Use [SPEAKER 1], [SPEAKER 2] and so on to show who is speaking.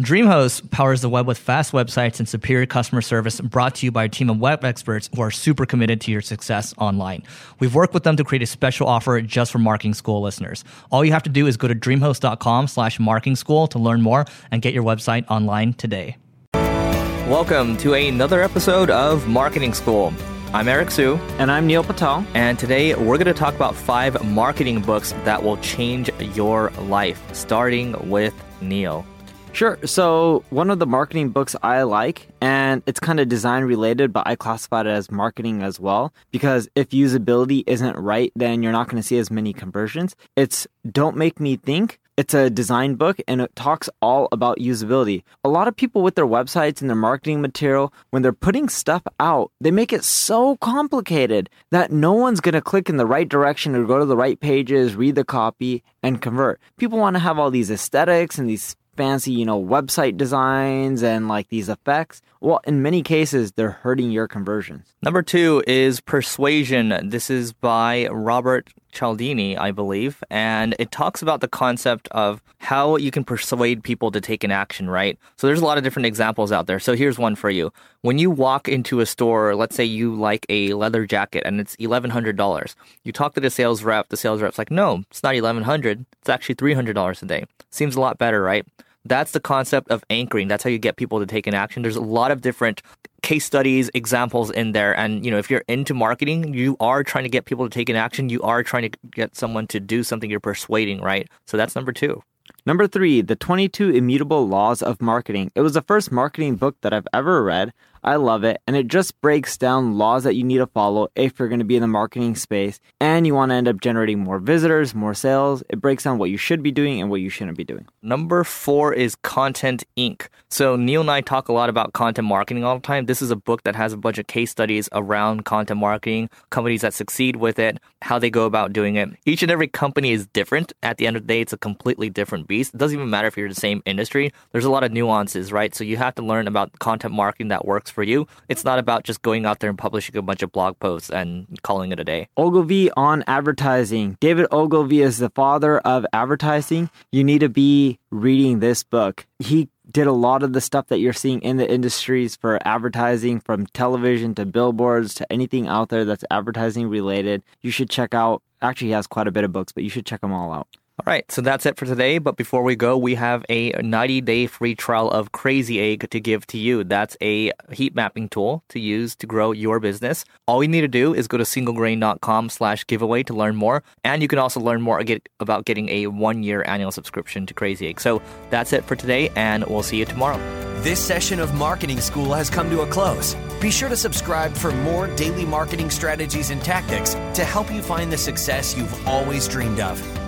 [SPEAKER 1] DreamHost powers the web with fast websites and superior customer service brought to you by a team of web experts who are super committed to your success online. We've worked with them to create a special offer just for marketing school listeners. All you have to do is go to dreamhost.com slash marketing school to learn more and get your website online today.
[SPEAKER 2] Welcome to another episode of Marketing School. I'm Eric Siu.
[SPEAKER 3] And I'm Neil Patel.
[SPEAKER 2] And today we're going to talk about five marketing books that will change your life, starting with Neil.
[SPEAKER 4] Sure. So, one of the marketing books I like, and it's kind of design related, but I classify it as marketing as well, because if usability isn't right, then you're not going to see as many conversions. It's Don't Make Me Think. It's a design book and it talks all about usability. A lot of people with their websites and their marketing material, when they're putting stuff out, they make it so complicated that no one's going to click in the right direction or go to the right pages, read the copy, and convert. People want to have all these aesthetics and these fancy, you know, website designs and like these effects. Well, in many cases, they're hurting your conversions.
[SPEAKER 2] Number two is Persuasion. This is by Robert Cialdini, I believe, and it talks about the concept of how you can persuade people to take an action, right? So there's a lot of different examples out there. So here's one for you. When you walk into a store, let's say you like a leather jacket and it's $1,100. You talk to the sales rep, the sales rep's like, no, it's not 1100 It's actually $300 a day. Seems a lot better, right? That's the concept of anchoring. That's how you get people to take an action. There's a lot of different case studies, examples in there. And, you know, if you're into marketing, you are trying to get people to take an action. You are trying to get someone to do something you're persuading, right? So that's number two.
[SPEAKER 4] Number three, The 22 Immutable Laws of Marketing. It was the first marketing book that I've ever read. I love it. And it just breaks down laws that you need to follow if you're going to be in the marketing space and you want to end up generating more visitors, more sales. It breaks down what you should be doing and what you shouldn't be doing.
[SPEAKER 2] Number four is Content Inc. So Neil and I talk a lot about content marketing all the time. This is a book that has a bunch of case studies around content marketing, companies that succeed with it, how they go about doing it. Each and every company is different. At the end of the day, it's a completely different beast. It doesn't even matter if you're in the same industry. There's a lot of nuances, right? So you have to learn about content marketing that works for you. It's not about just going out there and publishing a bunch of blog posts and calling it a day.
[SPEAKER 4] Ogilvy on advertising. David Ogilvy is the father of advertising. You need to be reading this book. He did a lot of the stuff that you're seeing in the industries for advertising from television to billboards to anything out there that's advertising related. You should check out actually he has quite a bit of books, but you should check them all out.
[SPEAKER 2] All right, so that's it for today. But before we go, we have a 90 day free trial of Crazy Egg to give to you. That's a heat mapping tool to use to grow your business. All you need to do is go to singlegrain.com slash giveaway to learn more. And you can also learn more about getting a one year annual subscription to Crazy Egg. So that's it for today, and we'll see you tomorrow.
[SPEAKER 5] This session of Marketing School has come to a close. Be sure to subscribe for more daily marketing strategies and tactics to help you find the success you've always dreamed of.